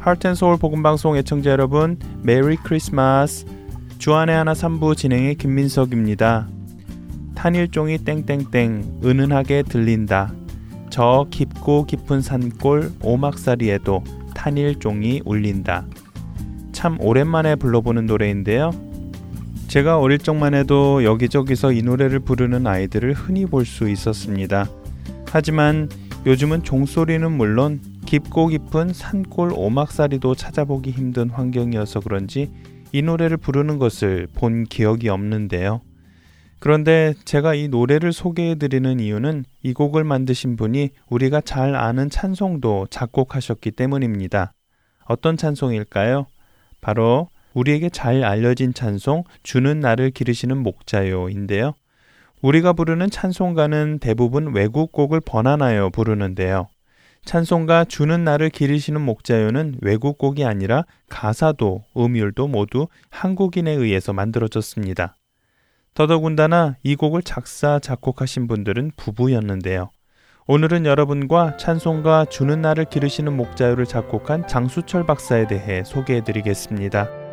하트앤서울 복음방송 애청자 여러분 메리 크리스마스 주안의 하나 3부 진행의 김민석입니다. 탄일종이 땡땡땡 은은하게 들린다. 저 깊고 깊은 산골 오막살이에도 탄일종이 울린다. 참 오랜만에 불러보는 노래인데요. 제가 어릴 적만 해도 여기저기서 이 노래를 부르는 아이들을 흔히 볼 수 있었습니다. 하지만 요즘은 종소리는 물론 깊고 깊은 산골 오막살이도 찾아보기 힘든 환경이어서 그런지 이 노래를 부르는 것을 본 기억이 없는데요. 그런데 제가 이 노래를 소개해 드리는 이유는 이 곡을 만드신 분이 우리가 잘 아는 찬송도 작곡하셨기 때문입니다. 어떤 찬송일까요? 바로 우리에게 잘 알려진 찬송 주는 나를 기르시는 목자요인데요. 우리가 부르는 찬송가는 대부분 외국 곡을 번안하여 부르는데요. 찬송가 주는 나를 기르시는 목자요는 외국 곡이 아니라 가사도 음율도 모두 한국인에 의해서 만들어졌습니다. 더더군다나 이 곡을 작사 작곡하신 분들은 부부였는데요. 오늘은 여러분과 찬송가 주는 나를 기르시는 목자요를 작곡한 장수철 박사에 대해 소개해 드리겠습니다.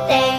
て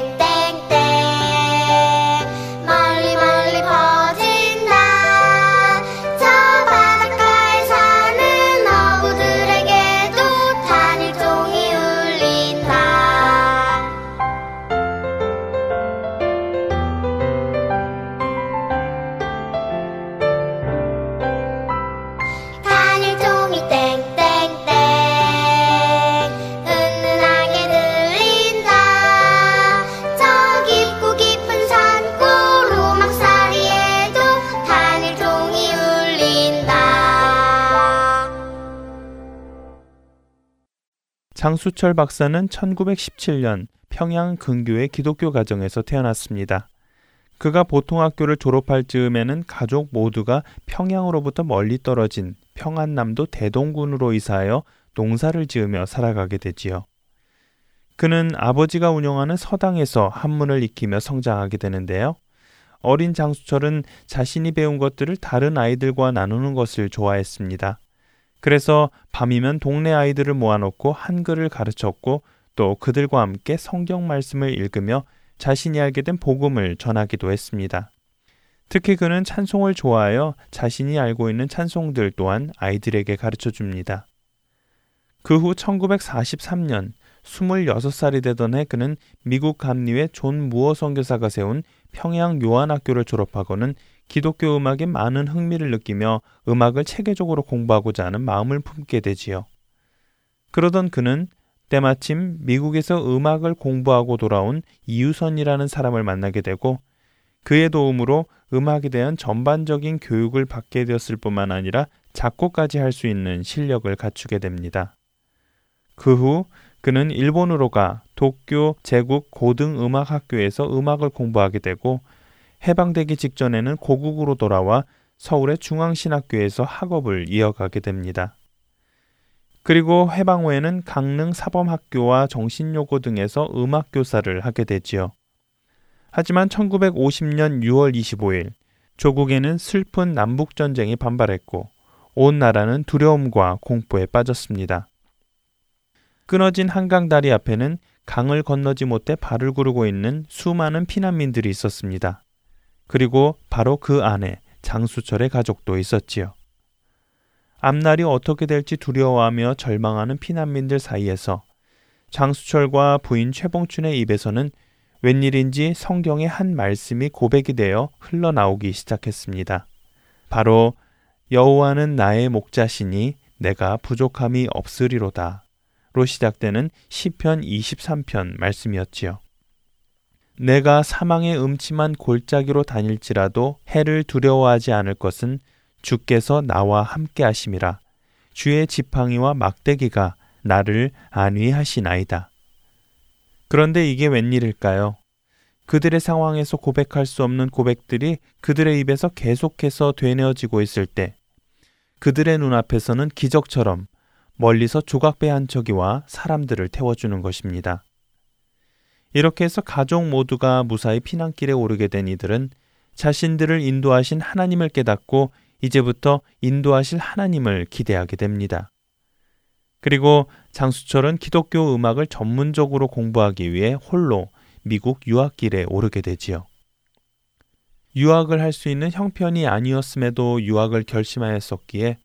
장수철 박사는 1917년 평양 근교의 기독교 가정에서 태어났습니다. 그가 보통학교를 졸업할 즈음에는 가족 모두가 평양으로부터 멀리 떨어진 평안남도 대동군으로 이사하여 농사를 지으며 살아가게 되지요. 그는 아버지가 운영하는 서당에서 한문을 익히며 성장하게 되는데요. 어린 장수철은 자신이 배운 것들을 다른 아이들과 나누는 것을 좋아했습니다. 그래서 밤이면 동네 아이들을 모아놓고 한글을 가르쳤고 또 그들과 함께 성경 말씀을 읽으며 자신이 알게 된 복음을 전하기도 했습니다. 특히 그는 찬송을 좋아하여 자신이 알고 있는 찬송들 또한 아이들에게 가르쳐 줍니다. 그 후 1943년 26살이 되던 해 그는 미국 감리회 존 무어 선교사가 세운 평양 요한학교를 졸업하고는 기독교 음악에 많은 흥미를 느끼며 음악을 체계적으로 공부하고자 하는 마음을 품게 되지요. 그러던 그는 때마침 미국에서 음악을 공부하고 돌아온 이유선이라는 사람을 만나게 되고 그의 도움으로 음악에 대한 전반적인 교육을 받게 되었을 뿐만 아니라 작곡까지 할 수 있는 실력을 갖추게 됩니다. 그 후 그는 일본으로 가 도쿄 제국 고등음악학교에서 음악을 공부하게 되고 해방되기 직전에는 고국으로 돌아와 서울의 중앙신학교에서 학업을 이어가게 됩니다. 그리고 해방 후에는 강릉 사범학교와 정신요고 등에서 음악 교사를 하게 되지요. 하지만 1950년 6월 25일 조국에는 슬픈 남북 전쟁이 반발했고 온 나라는 두려움과 공포에 빠졌습니다. 끊어진 한강 다리 앞에는 강을 건너지 못해 발을 구르고 있는 수많은 피난민들이 있었습니다. 그리고 바로 그 안에 장수철의 가족도 있었지요. 앞날이 어떻게 될지 두려워하며 절망하는 피난민들 사이에서 장수철과 부인 최봉춘의 입에서는 웬일인지 성경의 한 말씀이 고백이 되어 흘러나오기 시작했습니다. 바로 여호와는 나의 목자시니 내가 부족함이 없으리로다. 로 시작되는 시편 23편 말씀이었지요. 내가 사망의 음침한 골짜기로 다닐지라도 해를 두려워하지 않을 것은 주께서 나와 함께 하심이라. 주의 지팡이와 막대기가 나를 안위하시나이다. 그런데 이게 웬일일까요? 그들의 상황에서 고백할 수 없는 고백들이 그들의 입에서 계속해서 되뇌어지고 있을 때 그들의 눈앞에서는 기적처럼 멀리서 조각배 한 척이와 사람들을 태워주는 것입니다. 이렇게 해서 가족 모두가 무사히 피난길에 오르게 된 이들은 자신들을 인도하신 하나님을 깨닫고 이제부터 인도하실 하나님을 기대하게 됩니다. 그리고 장수철은 기독교 음악을 전문적으로 공부하기 위해 홀로 미국 유학길에 오르게 되지요. 유학을 할 수 있는 형편이 아니었음에도 유학을 결심하였었기에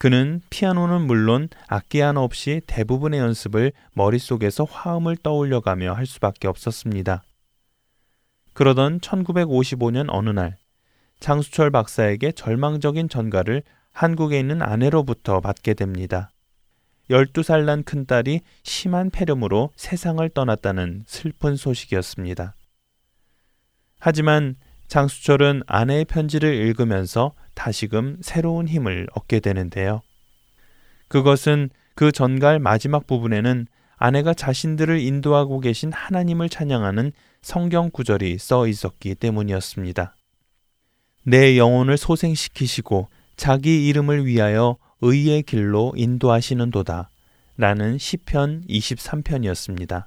그는 피아노는 물론 악기 하나 없이 대부분의 연습을 머릿속에서 화음을 떠올려가며 할 수밖에 없었습니다. 그러던 1955년 어느 날 장수철 박사에게 절망적인 전가를 한국에 있는 아내로부터 받게 됩니다. 12살 난 큰딸이 심한 폐렴으로 세상을 떠났다는 슬픈 소식이었습니다. 하지만 장수철은 아내의 편지를 읽으면서 다시금 새로운 힘을 얻게 되는데요. 그것은 그 전갈 마지막 부분에는 아내가 자신들을 인도하고 계신 하나님을 찬양하는 성경 구절이 써 있었기 때문이었습니다. 내 영혼을 소생시키시고 자기 이름을 위하여 의의 길로 인도하시는도다. 라는 시편 23편이었습니다.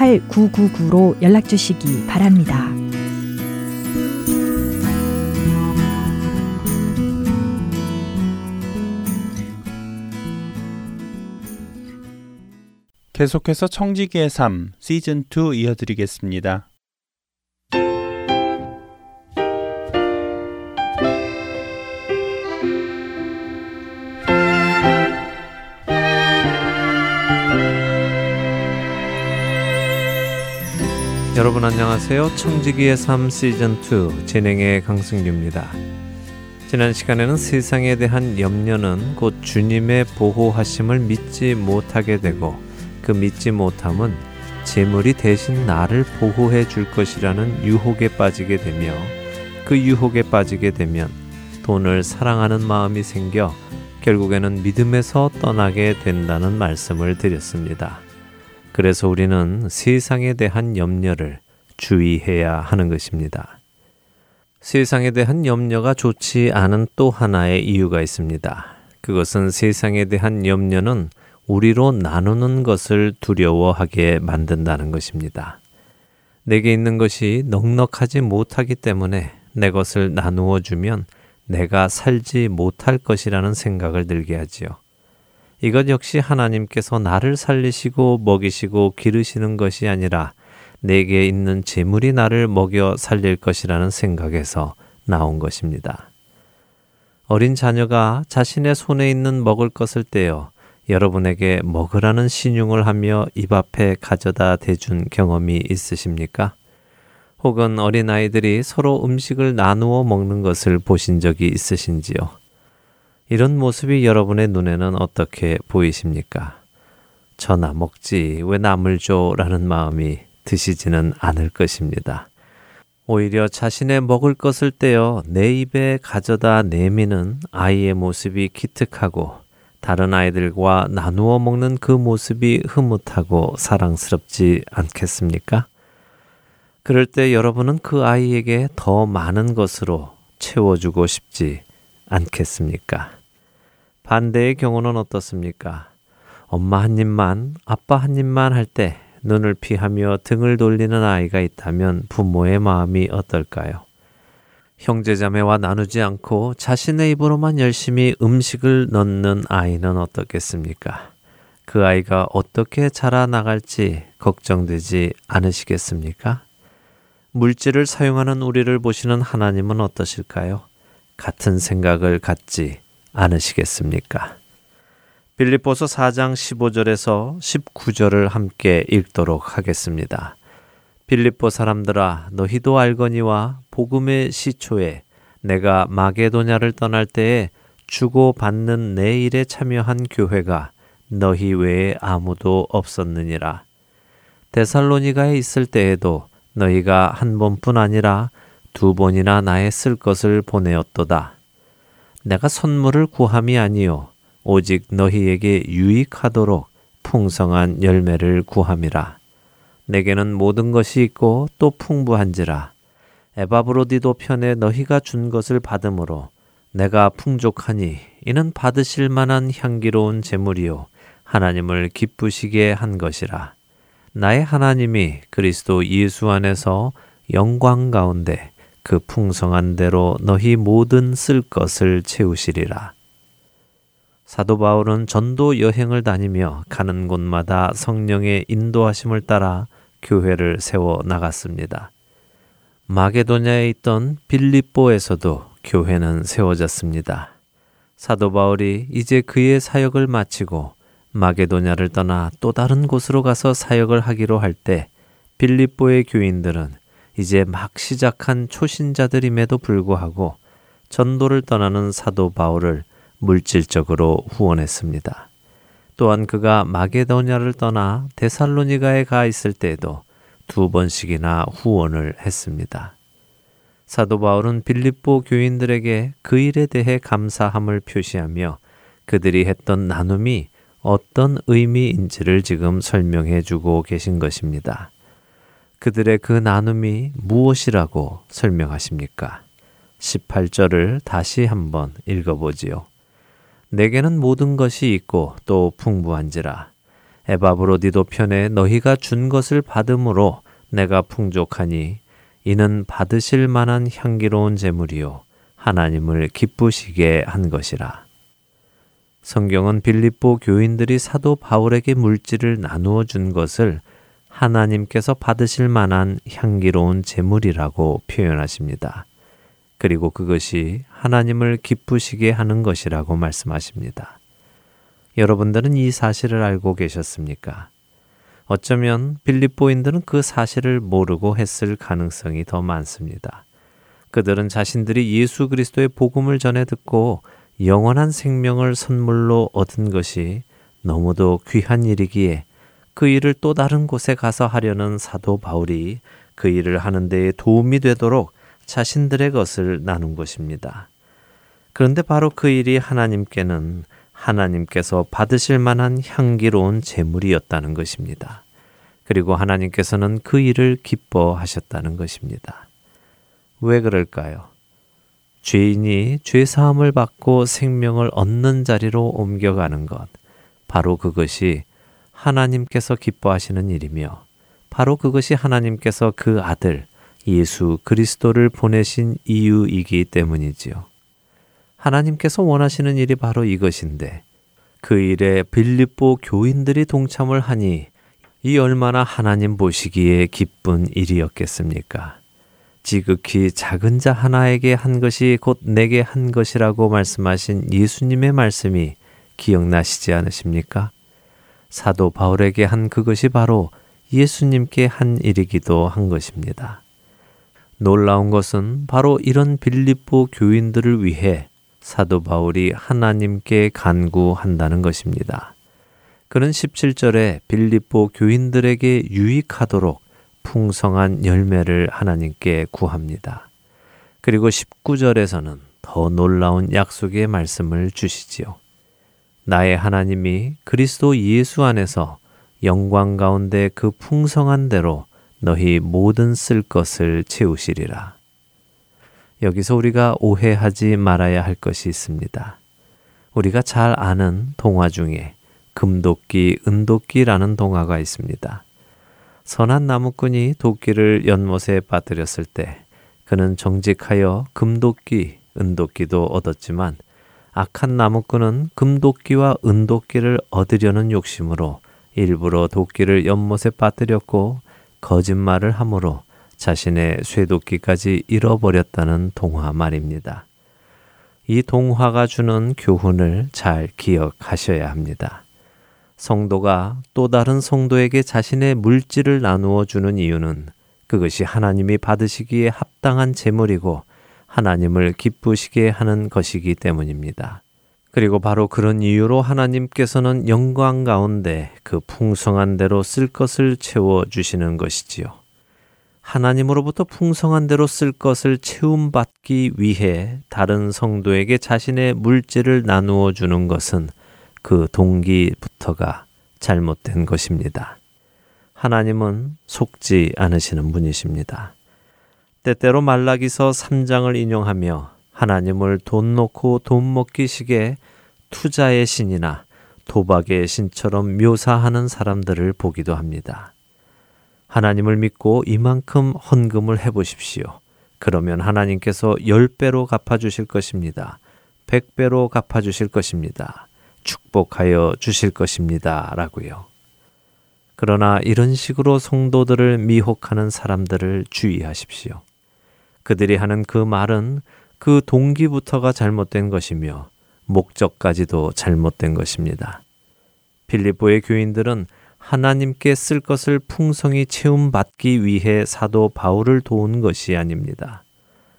8999로 연락 주시기 바랍니다. 계속해서 청지기의 삶 시즌 2 이어드리겠습니다. 여러분 안녕하세요. 청지기의 삶 시즌 2 진행의 강승규입니다. 지난 시간에는 세상에 대한 염려는 곧 주님의 보호하심을 믿지 못하게 되고 그 믿지 못함은 재물이 대신 나를 보호해 줄 것이라는 유혹에 빠지게 되며 그 유혹에 빠지게 되면 돈을 사랑하는 마음이 생겨 결국에는 믿음에서 떠나게 된다는 말씀을 드렸습니다. 그래서 우리는 세상에 대한 염려를 주의해야 하는 것입니다. 세상에 대한 염려가 좋지 않은 또 하나의 이유가 있습니다. 그것은 세상에 대한 염려는 우리로 나누는 것을 두려워하게 만든다는 것입니다. 내게 있는 것이 넉넉하지 못하기 때문에 내 것을 나누어 주면 내가 살지 못할 것이라는 생각을 들게 하지요. 이것 역시 하나님께서 나를 살리시고 먹이시고 기르시는 것이 아니라 내게 있는 재물이 나를 먹여 살릴 것이라는 생각에서 나온 것입니다. 어린 자녀가 자신의 손에 있는 먹을 것을 떼어 여러분에게 먹으라는 신용을 하며 입 앞에 가져다 대준 경험이 있으십니까? 혹은 어린아이들이 서로 음식을 나누어 먹는 것을 보신 적이 있으신지요? 이런 모습이 여러분의 눈에는 어떻게 보이십니까? 저 나 먹지 왜 남을 줘? 라는 마음이 드시지는 않을 것입니다. 오히려 자신의 먹을 것을 떼어 내 입에 가져다 내미는 아이의 모습이 기특하고 다른 아이들과 나누어 먹는 그 모습이 흐뭇하고 사랑스럽지 않겠습니까? 그럴 때 여러분은 그 아이에게 더 많은 것으로 채워주고 싶지 않겠습니까? 반대의 경우는 어떻습니까? 엄마 한 입만, 아빠 한 입만 할 때 눈을 피하며 등을 돌리는 아이가 있다면 부모의 마음이 어떨까요? 형제자매와 나누지 않고 자신의 입으로만 열심히 음식을 넣는 아이는 어떻겠습니까? 그 아이가 어떻게 자라나갈지 걱정되지 않으시겠습니까? 물질을 사용하는 우리를 보시는 하나님은 어떠실까요? 같은 생각을 갖지 않으시겠습니까? 빌립보서 4장 15절에서 19절을 함께 읽도록 하겠습니다. 빌립보 사람들아 너희도 알거니와 복음의 시초에 내가 마게도냐를 떠날 때에 주고 받는 내 일에 참여한 교회가 너희 외에 아무도 없었느니라. 데살로니가에 있을 때에도 너희가 한 번뿐 아니라 두 번이나 나의 쓸 것을 보내었도다. 내가 선물을 구함이 아니요 오직 너희에게 유익하도록 풍성한 열매를 구함이라. 내게는 모든 것이 있고 또 풍부한지라. 에바브로디도 편에 너희가 준 것을 받음으로 내가 풍족하니 이는 받으실 만한 향기로운 제물이요 하나님을 기쁘시게 한 것이라. 나의 하나님이 그리스도 예수 안에서 영광 가운데 그 풍성한 대로 너희 모든 쓸 것을 채우시리라. 사도 바울은 전도 여행을 다니며 가는 곳마다 성령의 인도하심을 따라 교회를 세워 나갔습니다. 마게도냐에 있던 빌립보에서도 교회는 세워졌습니다. 사도 바울이 이제 그의 사역을 마치고 마게도냐를 떠나 또 다른 곳으로 가서 사역을 하기로 할 때 빌립보의 교인들은 이제 막 시작한 초신자들임에도 불구하고 전도를 떠나는 사도 바울을 물질적으로 후원했습니다. 또한 그가 마게도냐를 떠나 데살로니가에 가 있을 때에도 두 번씩이나 후원을 했습니다. 사도 바울은 빌립보 교인들에게 그 일에 대해 감사함을 표시하며 그들이 했던 나눔이 어떤 의미인지를 지금 설명해 주고 계신 것입니다. 그들의 그 나눔이 무엇이라고 설명하십니까? 18절을 다시 한번 읽어보지요. 내게는 모든 것이 있고 또 풍부한지라. 에바브로디도 편에 너희가 준 것을 받음으로 내가 풍족하니 이는 받으실 만한 향기로운 제물이요 하나님을 기쁘시게 한 것이라. 성경은 빌립보 교인들이 사도 바울에게 물질을 나누어 준 것을 하나님께서 받으실 만한 향기로운 제물이라고 표현하십니다. 그리고 그것이 하나님을 기쁘시게 하는 것이라고 말씀하십니다. 여러분들은 이 사실을 알고 계셨습니까? 어쩌면 빌립보인들은 그 사실을 모르고 했을 가능성이 더 많습니다. 그들은 자신들이 예수 그리스도의 복음을 전해 듣고 영원한 생명을 선물로 얻은 것이 너무도 귀한 일이기에 그 일을 또 다른 곳에 가서 하려는 사도 바울이 그 일을 하는 데에 도움이 되도록 자신들의 것을 나눈 것입니다. 그런데 바로 그 일이 하나님께는 하나님께서 받으실 만한 향기로운 제물이었다는 것입니다. 그리고 하나님께서는 그 일을 기뻐하셨다는 것입니다. 왜 그럴까요? 죄인이 죄 사함을 받고 생명을 얻는 자리로 옮겨가는 것, 바로 그것이 하나님께서 기뻐하시는 일이며, 바로 그것이 하나님께서 그 아들 예수 그리스도를 보내신 이유이기 때문이지요. 하나님께서 원하시는 일이 바로 이것인데 그 일에 빌립보 교인들이 동참을 하니 이 얼마나 하나님 보시기에 기쁜 일이었겠습니까? 지극히 작은 자 하나에게 한 것이 곧 내게 한 것이라고 말씀하신 예수님의 말씀이 기억나시지 않으십니까? 사도 바울에게 한 그것이 바로 예수님께 한 일이기도 한 것입니다. 놀라운 것은 바로 이런 빌립보 교인들을 위해 사도 바울이 하나님께 간구한다는 것입니다. 그는 17절에 빌립보 교인들에게 유익하도록 풍성한 열매를 하나님께 구합니다. 그리고 19절에서는 더 놀라운 약속의 말씀을 주시지요. 나의 하나님이 그리스도 예수 안에서 영광 가운데 그 풍성한 대로 너희 모든 쓸 것을 채우시리라. 여기서 우리가 오해하지 말아야 할 것이 있습니다. 우리가 잘 아는 동화 중에 금도끼, 은도끼라는 동화가 있습니다. 선한 나무꾼이 도끼를 연못에 빠뜨렸을 때 그는 정직하여 금도끼, 은도끼도 얻었지만 악한 나무꾼은 금도끼와 은도끼를 얻으려는 욕심으로 일부러 도끼를 연못에 빠뜨렸고 거짓말을 함으로 자신의 쇠도끼까지 잃어버렸다는 동화 말입니다. 이 동화가 주는 교훈을 잘 기억하셔야 합니다. 성도가 또 다른 성도에게 자신의 물질을 나누어 주는 이유는 그것이 하나님이 받으시기에 합당한 제물이고 하나님을 기쁘시게 하는 것이기 때문입니다. 그리고 바로 그런 이유로 하나님께서는 영광 가운데 그 풍성한 대로 쓸 것을 채워 주시는 것이지요. 하나님으로부터 풍성한 대로 쓸 것을 채움받기 위해 다른 성도에게 자신의 물질을 나누어 주는 것은 그 동기부터가 잘못된 것입니다. 하나님은 속지 않으시는 분이십니다. 때때로 말라기서 3장을 인용하며 하나님을 돈 놓고 돈 먹기 식의 투자의 신이나 도박의 신처럼 묘사하는 사람들을 보기도 합니다. 하나님을 믿고 이만큼 헌금을 해보십시오. 그러면 하나님께서 10배로 갚아주실 것입니다. 100배로 갚아주실 것입니다. 축복하여 주실 것입니다. 라고요. 그러나 이런 식으로 성도들을 미혹하는 사람들을 주의하십시오. 그들이 하는 그 말은 그 동기부터가 잘못된 것이며 목적까지도 잘못된 것입니다. 필리포의 교인들은 하나님께 쓸 것을 풍성히 채움받기 위해 사도 바울을 도운 것이 아닙니다.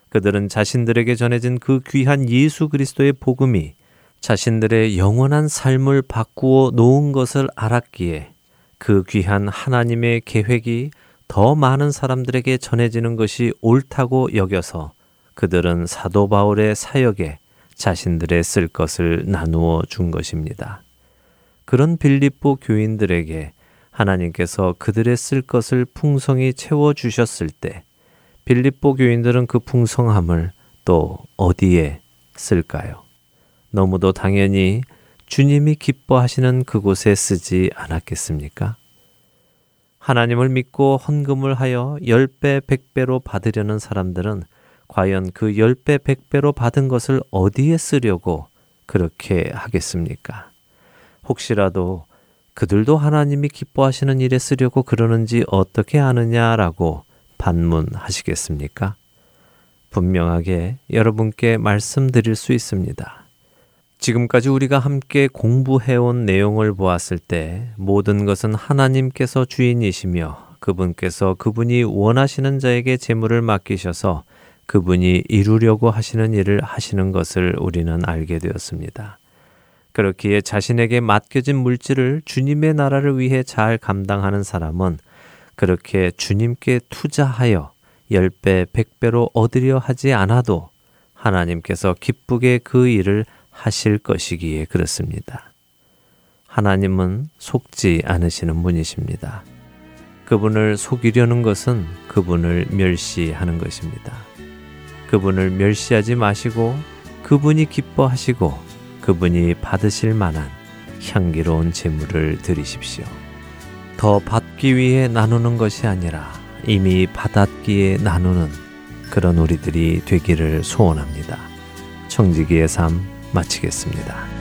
그들은 자신들에게 전해진 그 귀한 예수 그리스도의 복음이 자신들의 영원한 삶을 바꾸어 놓은 것을 알았기에 그 귀한 하나님의 계획이 더 많은 사람들에게 전해지는 것이 옳다고 여겨서 그들은 사도 바울의 사역에 자신들의 쓸 것을 나누어 준 것입니다. 그런 빌립보 교인들에게 하나님께서 그들의 쓸 것을 풍성히 채워 주셨을 때 빌립보 교인들은 그 풍성함을 또 어디에 쓸까요? 너무도 당연히 주님이 기뻐하시는 그곳에 쓰지 않았겠습니까? 하나님을 믿고 헌금을 하여 10배, 100배로 받으려는 사람들은 과연 그 10배, 100배로 받은 것을 어디에 쓰려고 그렇게 하겠습니까? 혹시라도 그들도 하나님이 기뻐하시는 일에 쓰려고 그러는지 어떻게 아느냐라고 반문하시겠습니까? 분명하게 여러분께 말씀드릴 수 있습니다. 지금까지 우리가 함께 공부해온 내용을 보았을 때 모든 것은 하나님께서 주인이시며 그분께서 그분이 원하시는 자에게 재물을 맡기셔서 그분이 이루려고 하시는 일을 하시는 것을 우리는 알게 되었습니다. 그렇기에 자신에게 맡겨진 물질을 주님의 나라를 위해 잘 감당하는 사람은 그렇게 주님께 투자하여 10배, 100배로 얻으려 하지 않아도 하나님께서 기쁘게 그 일을 하실 것이기에 그렇습니다. 하나님은 속지 않으시는 분이십니다. 그분을 속이려는 것은 그분을 멸시하는 것입니다. 그분을 멸시하지 마시고 그분이 기뻐하시고 그분이 받으실 만한 향기로운 재물을 드리십시오. 더 받기 위해 나누는 것이 아니라 이미 받았기에 나누는 그런 우리들이 되기를 소원합니다. 청지기의 삶 마치겠습니다.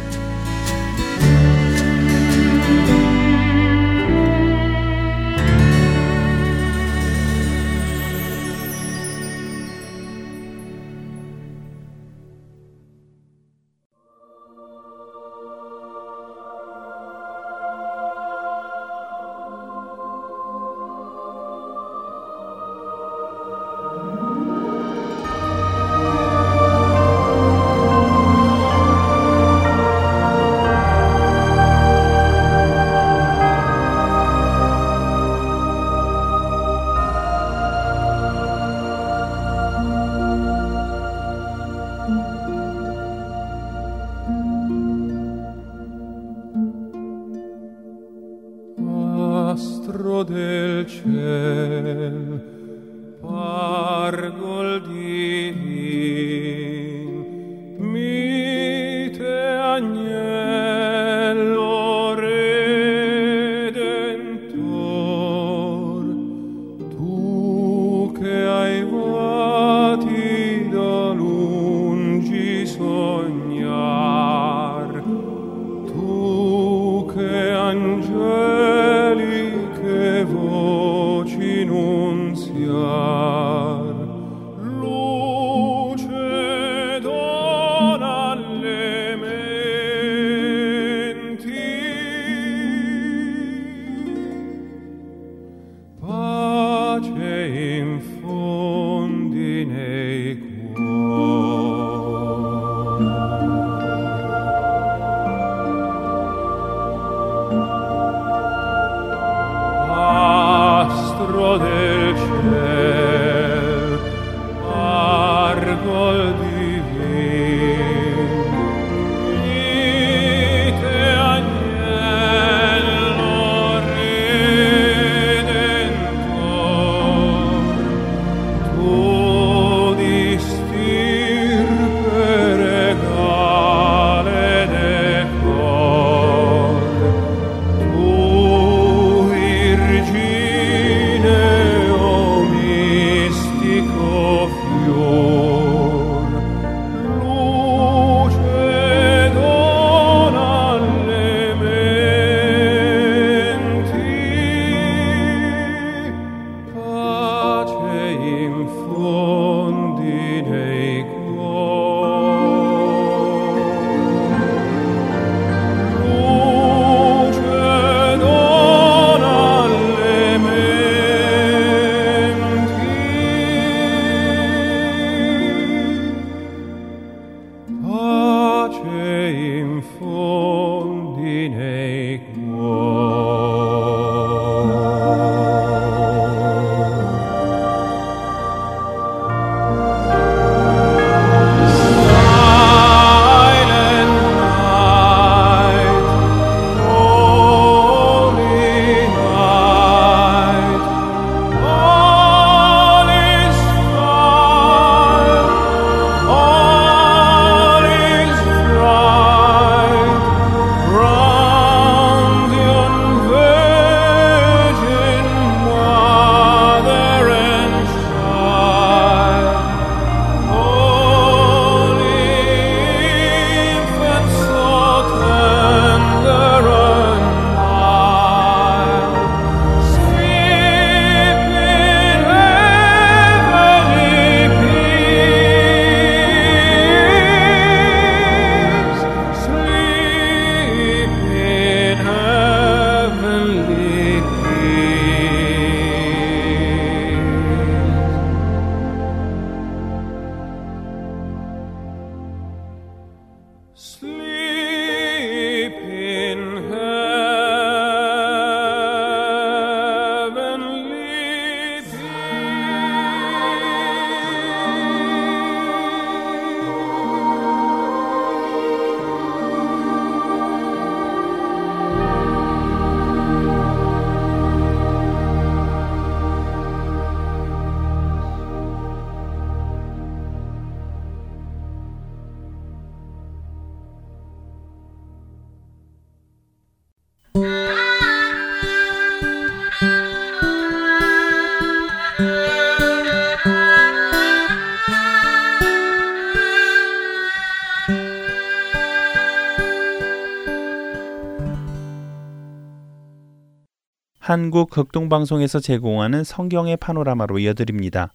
한국 극동방송에서 제공하는 성경의 파노라마로 이어드립니다.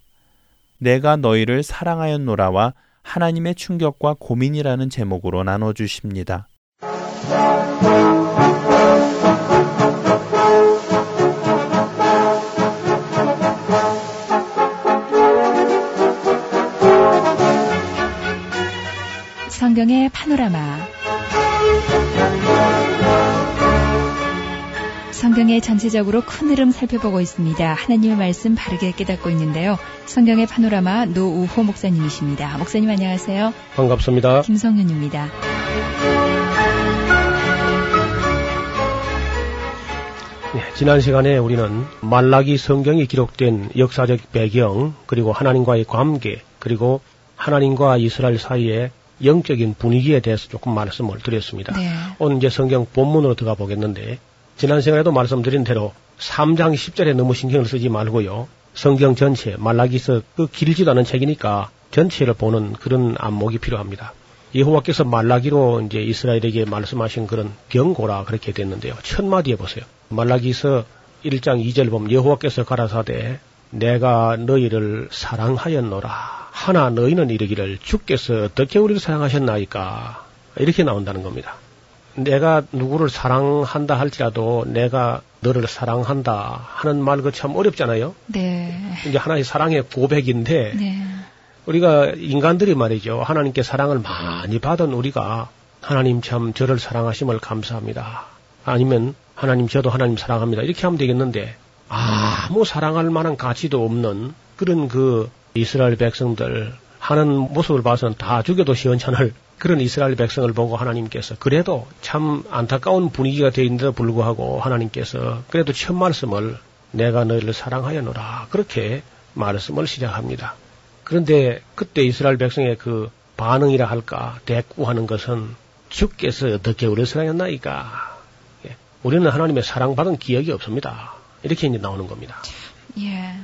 내가 너희를 사랑하였노라와 하나님의 충격과 고민이라는 제목으로 나눠주십니다. 성경의 파노라마 성경의 전체적으로 큰 흐름 살펴보고 있습니다. 하나님의 말씀 바르게 깨닫고 있는데요. 성경의 파노라마 노우호 목사님이십니다. 목사님 안녕하세요. 반갑습니다. 김성윤입니다. 네, 지난 시간에 우리는 말라기 성경이 기록된 역사적 배경, 그리고 하나님과의 관계, 그리고 하나님과 이스라엘 사이의 영적인 분위기에 대해서 조금 말씀을 드렸습니다. 네. 오늘 이제 성경 본문으로 들어가 보겠는데 지난 시간에도 말씀드린 대로 3장 10절에 너무 신경을 쓰지 말고요. 성경 전체, 말라기서 그 길지도 않은 책이니까 전체를 보는 그런 안목이 필요합니다. 예호와께서 말라기로 이제 이스라엘에게 말씀하신 그런 경고라 그렇게 됐는데요. 첫 마디에 보세요. 말라기서 1장 2절 보면 여호와께서 가라사대 내가 너희를 사랑하였노라. 하나 너희는 이르기를 주께서 어떻게 우리를 사랑하셨나이까. 이렇게 나온다는 겁니다. 내가 누구를 사랑한다 할지라도 내가 너를 사랑한다 하는 말 그 참 어렵잖아요. 네. 이제 하나의 사랑의 고백인데 네. 우리가 인간들이 말이죠. 하나님께 사랑을 많이 받은 우리가 하나님 참 저를 사랑하심을 감사합니다. 아니면 하나님 저도 하나님 사랑합니다. 이렇게 하면 되겠는데 아무 사랑할 만한 가치도 없는 그런 그 이스라엘 백성들 하는 모습을 봐서는 다 죽여도 시원찮을 그런 이스라엘 백성을 보고 하나님께서 그래도 참 안타까운 분위기가 되어 있는데도 불구하고 하나님께서 그래도 첫 말씀을 내가 너희를 사랑하여노라 그렇게 말씀을 시작합니다. 그런데 그때 이스라엘 백성의 그 반응이라 할까 대꾸하는 것은 주께서 어떻게 우리를 사랑했나이까 예, 우리는 하나님의 사랑받은 기억이 없습니다. 이렇게 이제 나오는 겁니다. 예.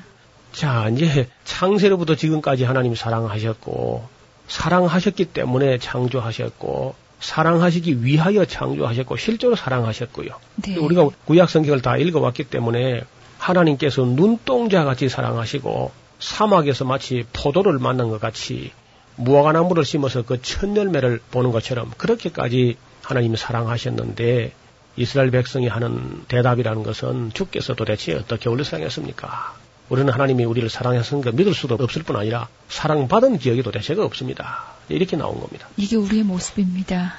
자, 이제 창세로부터 지금까지 하나님 사랑하셨고 사랑하셨기 때문에 창조하셨고 사랑하시기 위하여 창조하셨고 실제로 사랑하셨고요. 네. 우리가 구약 성경을 다 읽어왔기 때문에 하나님께서 눈동자 같이 사랑하시고 사막에서 마치 포도를 만난 것 같이 무화과나무를 심어서 그 첫 열매를 보는 것처럼 그렇게까지 하나님 사랑하셨는데 이스라엘 백성이 하는 대답이라는 것은 주께서 도대체 어떻게 우리를 사랑했습니까? 우리는 하나님이 우리를 사랑했으니까 믿을 수도 없을 뿐 아니라 사랑받은 기억이 도대체가 없습니다. 이렇게 나온 겁니다. 이게 우리의 모습입니다.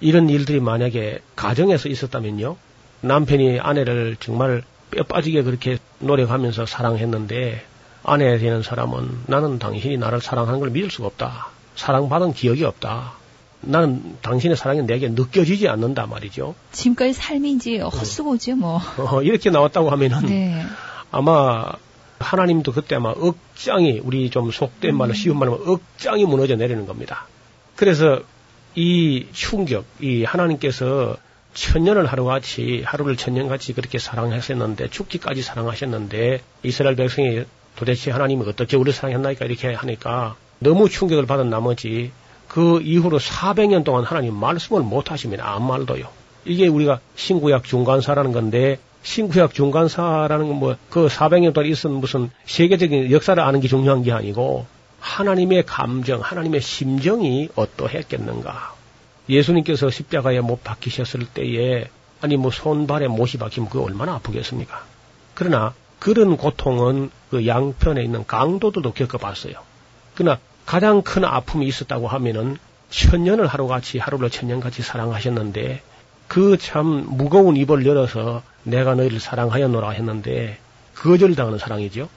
이런 일들이 만약에 가정에서 있었다면요. 남편이 아내를 정말 뼈 빠지게 그렇게 노력하면서 사랑했는데 아내 되는 사람은 나는 당신이 나를 사랑하는 걸 믿을 수가 없다. 사랑받은 기억이 없다. 나는 당신의 사랑이 내게 느껴지지 않는다 말이죠. 지금까지 삶인지 헛수고죠 뭐. 어, 이렇게 나왔다고 하면은 네. 아마 하나님도 그때 아마 억장이 우리 좀 속된 말로 쉬운 말로 억장이 무너져 내리는 겁니다. 그래서 이 충격, 이 하나님께서 천년을 하루같이 하루를 천년같이 그렇게 사랑하셨는데 죽기까지 사랑하셨는데 이스라엘 백성이 도대체 하나님이 어떻게 우리를 사랑했나이까 이렇게 하니까 너무 충격을 받은 나머지 그 이후로 400년 동안 하나님 말씀을 못 하십니다. 아무 말도요. 이게 우리가 신구약 중간사라는 건데 신구약 중간사라는 건 뭐 그 400년 동안 있은 무슨 세계적인 역사를 아는 게 중요한 게 아니고 하나님의 감정, 하나님의 심정이 어떠했겠는가. 예수님께서 십자가에 못 박히셨을 때에 아니 뭐 손발에 못이 박히면 그거 얼마나 아프겠습니까? 그러나 그런 고통은 그 양편에 있는 강도들도 겪어봤어요. 그러나 가장 큰 아픔이 있었다고 하면은 천년을 하루같이 하루를 천년같이 사랑하셨는데 그 참 무거운 입을 열어서 내가 너희를 사랑하였노라 했는데 거절당하는 사랑이죠.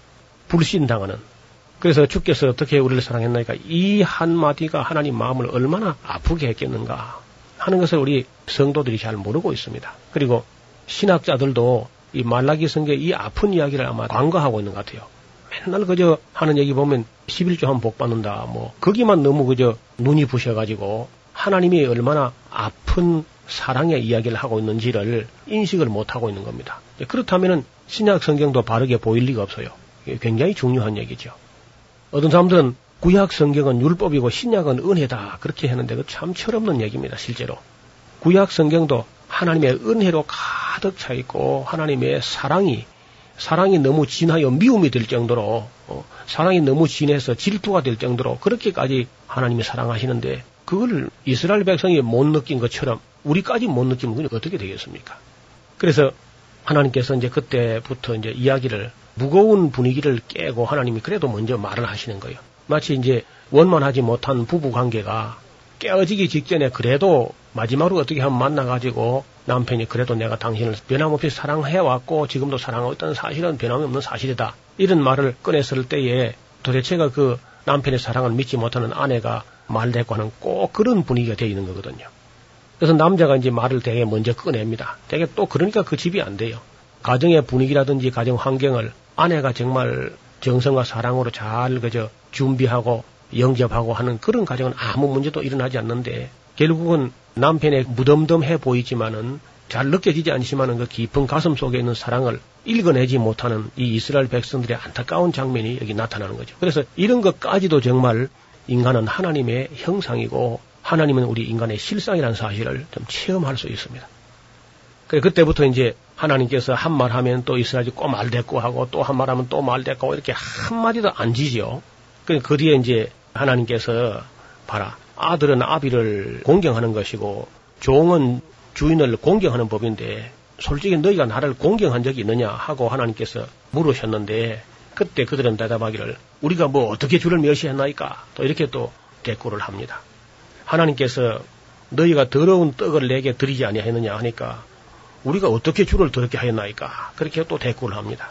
불신당하는. 그래서 주께서 어떻게 우리를 사랑했나이까 이 한마디가 하나님 마음을 얼마나 아프게 했겠는가 하는 것을 우리 성도들이 잘 모르고 있습니다. 그리고 신학자들도 이 말라기 성경의 이 아픈 이야기를 아마 관과하고 있는 것 같아요. 맨날 그저 하는 얘기 보면 11조 한복 받는다. 뭐 거기만 너무 그저 눈이 부셔가지고 하나님이 얼마나 아픈 사랑의 이야기를 하고 있는지를 인식을 못하고 있는 겁니다. 그렇다면 신약 성경도 바르게 보일 리가 없어요. 굉장히 중요한 얘기죠. 어떤 사람들은 구약 성경은 율법이고 신약은 은혜다 그렇게 했는데 그참 철없는 얘기입니다. 실제로 구약 성경도 하나님의 은혜로 가득 차 있고 하나님의 사랑이 사랑이 너무 진하여 미움이 될 정도로 어, 사랑이 너무 진해서 질투가 될 정도로 그렇게까지 하나님이 사랑하시는데 그걸 이스라엘 백성이 못 느낀 것처럼 우리까지 못 느끼면 그게 어떻게 되겠습니까? 그래서 하나님께서 이제 그때부터 이제 이야기를 무거운 분위기를 깨고 하나님이 그래도 먼저 말을 하시는 거예요. 마치 이제 원만하지 못한 부부 관계가 깨어지기 직전에 그래도 마지막으로 어떻게 하면 만나가지고 남편이 그래도 내가 당신을 변함없이 사랑해왔고 지금도 사랑하고 있다는 사실은 변함없는 사실이다. 이런 말을 꺼냈을 때에 도대체가 그 남편의 사랑을 믿지 못하는 아내가 말대고 하는 꼭 그런 분위기가 되어 있는 거거든요. 그래서 남자가 이제 말을 되게 먼저 꺼냅니다. 되게 또 그러니까 그 집이 안 돼요. 가정의 분위기라든지 가정 환경을 아내가 정말 정성과 사랑으로 잘 그저 준비하고 영접하고 하는 그런 가정은 아무 문제도 일어나지 않는데 결국은 남편의 무덤덤해 보이지만은 잘 느껴지지 않지만은 그 깊은 가슴 속에 있는 사랑을 읽어내지 못하는 이 이스라엘 백성들의 안타까운 장면이 여기 나타나는 거죠. 그래서 이런 것까지도 정말 인간은 하나님의 형상이고 하나님은 우리 인간의 실상이라는 사실을 좀 체험할 수 있습니다. 그래 그때부터 이제 하나님께서 한 말 하면 또 이스라엘이 꼬말 대꾸 하고 또 한 말 하면 또 말 대꾸 이렇게 한 마디도 안 지죠. 그 뒤에 이제 하나님께서 봐라. 아들은 아비를 공경하는 것이고 종은 주인을 공경하는 법인데 솔직히 너희가 나를 공경한 적이 있느냐 하고 하나님께서 물으셨는데 그때 그들은 대답하기를 우리가 뭐 어떻게 주를 멸시했나이까 또 이렇게 또 대꾸를 합니다. 하나님께서 너희가 더러운 떡을 내게 드리지 아니하였느냐 하니까 우리가 어떻게 주를 더럽게 하였나이까 그렇게 또 대꾸를 합니다.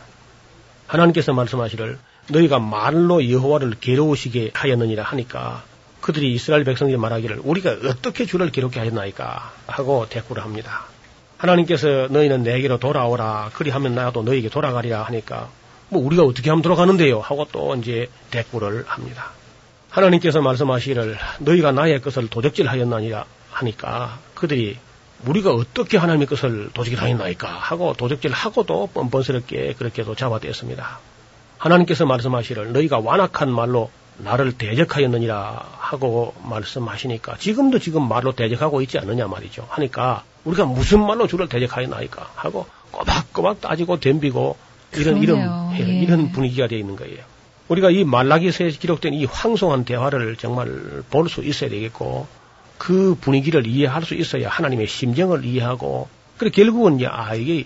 하나님께서 말씀하시를 너희가 말로 여호와를 괴로우시게 하였느니라 하니까 그들이 이스라엘 백성들이 말하기를 우리가 어떻게 주를 괴롭게 하였나이까 하고 대꾸를 합니다. 하나님께서 너희는 내게로 돌아오라 그리하면 나도 너희에게 돌아가리라 하니까 뭐 우리가 어떻게 하면 돌아가는데요 하고 또 이제 대꾸를 합니다. 하나님께서 말씀하시기를 너희가 나의 것을 도적질하였나니라 하니까 그들이 우리가 어떻게 하나님의 것을 도적질하였나이까 하고 도적질하고도 뻔뻔스럽게 그렇게도 잡아대었습니다. 하나님께서 말씀하시를 너희가 완악한 말로 나를 대적하였느니라 하고 말씀하시니까 지금도 지금 말로 대적하고 있지 않느냐 말이죠. 하니까 우리가 무슨 말로 주를 대적하였나이까 하고 꼬박꼬박 따지고 덤비고 이런 이런 예. 이런 분위기가 되어 있는 거예요. 우리가 이 말라기서에 기록된 이 황송한 대화를 정말 볼 수 있어야 되겠고 그 분위기를 이해할 수 있어야 하나님의 심정을 이해하고 그래 결국은 이제 아 이게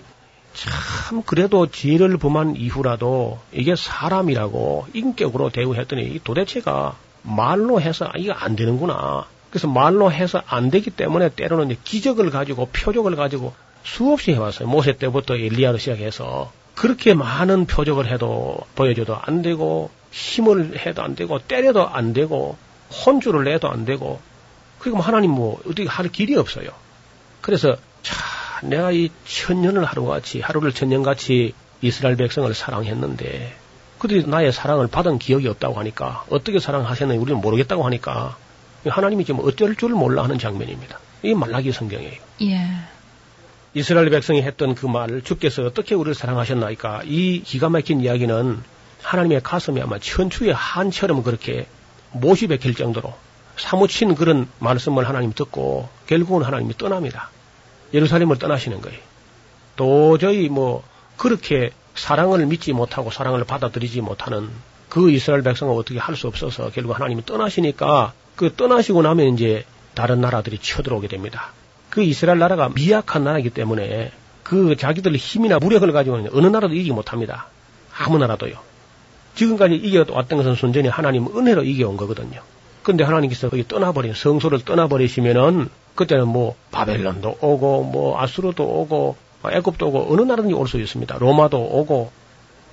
참 그래도 죄를 범한 이후라도 이게 사람이라고 인격으로 대우했더니 도대체가 말로 해서 이게 안 되는구나. 그래서 말로 해서 안 되기 때문에 때로는 기적을 가지고 표적을 가지고 수없이 해왔어요. 모세 때부터 엘리야로 시작해서 그렇게 많은 표적을 해도 보여줘도 안 되고 힘을 해도 안 되고 때려도 안 되고 혼주를 내도 안 되고 그리고 뭐 하나님 뭐 어떻게 할 길이 없어요. 그래서 참 내가 이 천년을 하루같이 하루를 천년같이 이스라엘 백성을 사랑했는데 그들이 나의 사랑을 받은 기억이 없다고 하니까 어떻게 사랑하셨는지 우리는 모르겠다고 하니까 하나님이 지금 어쩔 줄 몰라 하는 장면입니다. 이 말라기 성경이에요. 예. 이스라엘 백성이 했던 그 말을 주께서 어떻게 우리를 사랑하셨나이까 이 기가 막힌 이야기는 하나님의 가슴이 아마 천추의 한처럼 그렇게 못이 박힐 정도로 사무친 그런 말씀을 하나님 듣고 결국은 하나님이 떠납니다. 예루살렘을 떠나시는 거예요. 도저히 뭐 그렇게 사랑을 믿지 못하고 사랑을 받아들이지 못하는 그 이스라엘 백성은 어떻게 할 수 없어서 결국 하나님이 떠나시니까 그 떠나시고 나면 이제 다른 나라들이 쳐들어오게 됩니다. 그 이스라엘 나라가 미약한 나라이기 때문에 그 자기들 힘이나 무력을 가지고는 어느 나라도 이기지 못합니다. 아무 나라도요. 지금까지 이겨왔던 것은 순전히 하나님 은혜로 이겨온 거거든요. 근데 하나님께서 거기 떠나버린 성소를 떠나버리시면은 그때는 뭐 바벨론도 오고 뭐 아수르도 오고 애굽도 오고 어느 나라든지 올 수 있습니다. 로마도 오고